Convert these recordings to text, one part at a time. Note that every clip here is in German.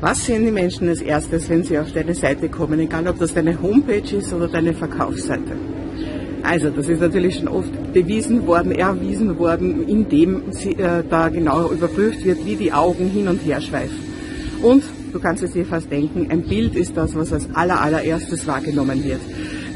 Was sehen die Menschen als erstes, wenn sie auf deine Seite kommen, egal ob das deine Homepage ist oder deine Verkaufsseite? Also, das ist natürlich schon oft bewiesen worden, erwiesen worden, indem sie, äh, da genau überprüft wird, wie die Augen hin und her schweifen. Und du kannst es dir fast denken, ein Bild ist das, was als aller, allererstes wahrgenommen wird.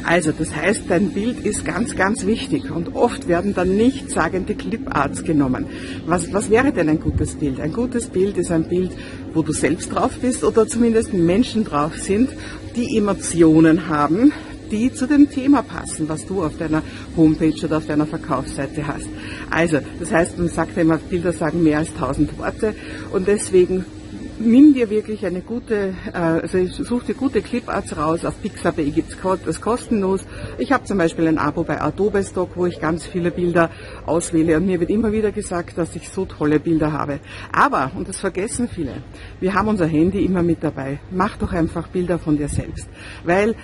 Also, das heißt, dein Bild ist ganz, ganz wichtig und oft werden dann nichtssagende Cliparts genommen. Was, was wäre denn ein gutes Bild? Ein gutes Bild ist ein Bild, wo du selbst drauf bist oder zumindest Menschen drauf sind, die Emotionen haben, die zu dem Thema passen, was du auf deiner Homepage oder auf deiner Verkaufsseite hast. Also, das heißt, man sagt immer, Bilder sagen mehr als tausend Worte und deswegen nimm dir wirklich eine gute, äh, also such dir gute Cliparts raus. Auf Pixabay gibt's das kostenlos. Ich habe zum Beispiel ein Abo bei Adobe Stock, wo ich ganz viele Bilder auswähle und mir wird immer wieder gesagt, dass ich so tolle Bilder habe. Aber, und das vergessen viele, wir haben unser Handy immer mit dabei. Mach doch einfach Bilder von dir selbst. Weil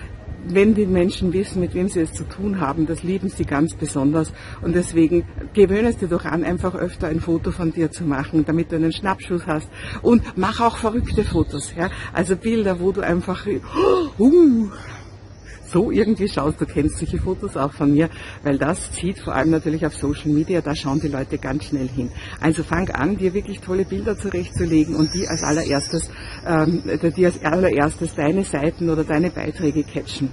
wenn die Menschen wissen, mit wem sie es zu tun haben, das lieben sie ganz besonders. Und deswegen gewöhne es dir doch an, einfach öfter ein Foto von dir zu machen, damit du einen Schnappschuss hast. Und mach auch verrückte Fotos, ja. Also Bilder, wo du einfach, uh, so irgendwie schaust. Du kennst solche Fotos auch von mir, weil das zieht vor allem natürlich auf Social Media, da schauen die Leute ganz schnell hin. Also fang an, dir wirklich tolle Bilder zurechtzulegen und die als allererstes, ähm, die als allererstes deine Seiten oder deine Beiträge catchen.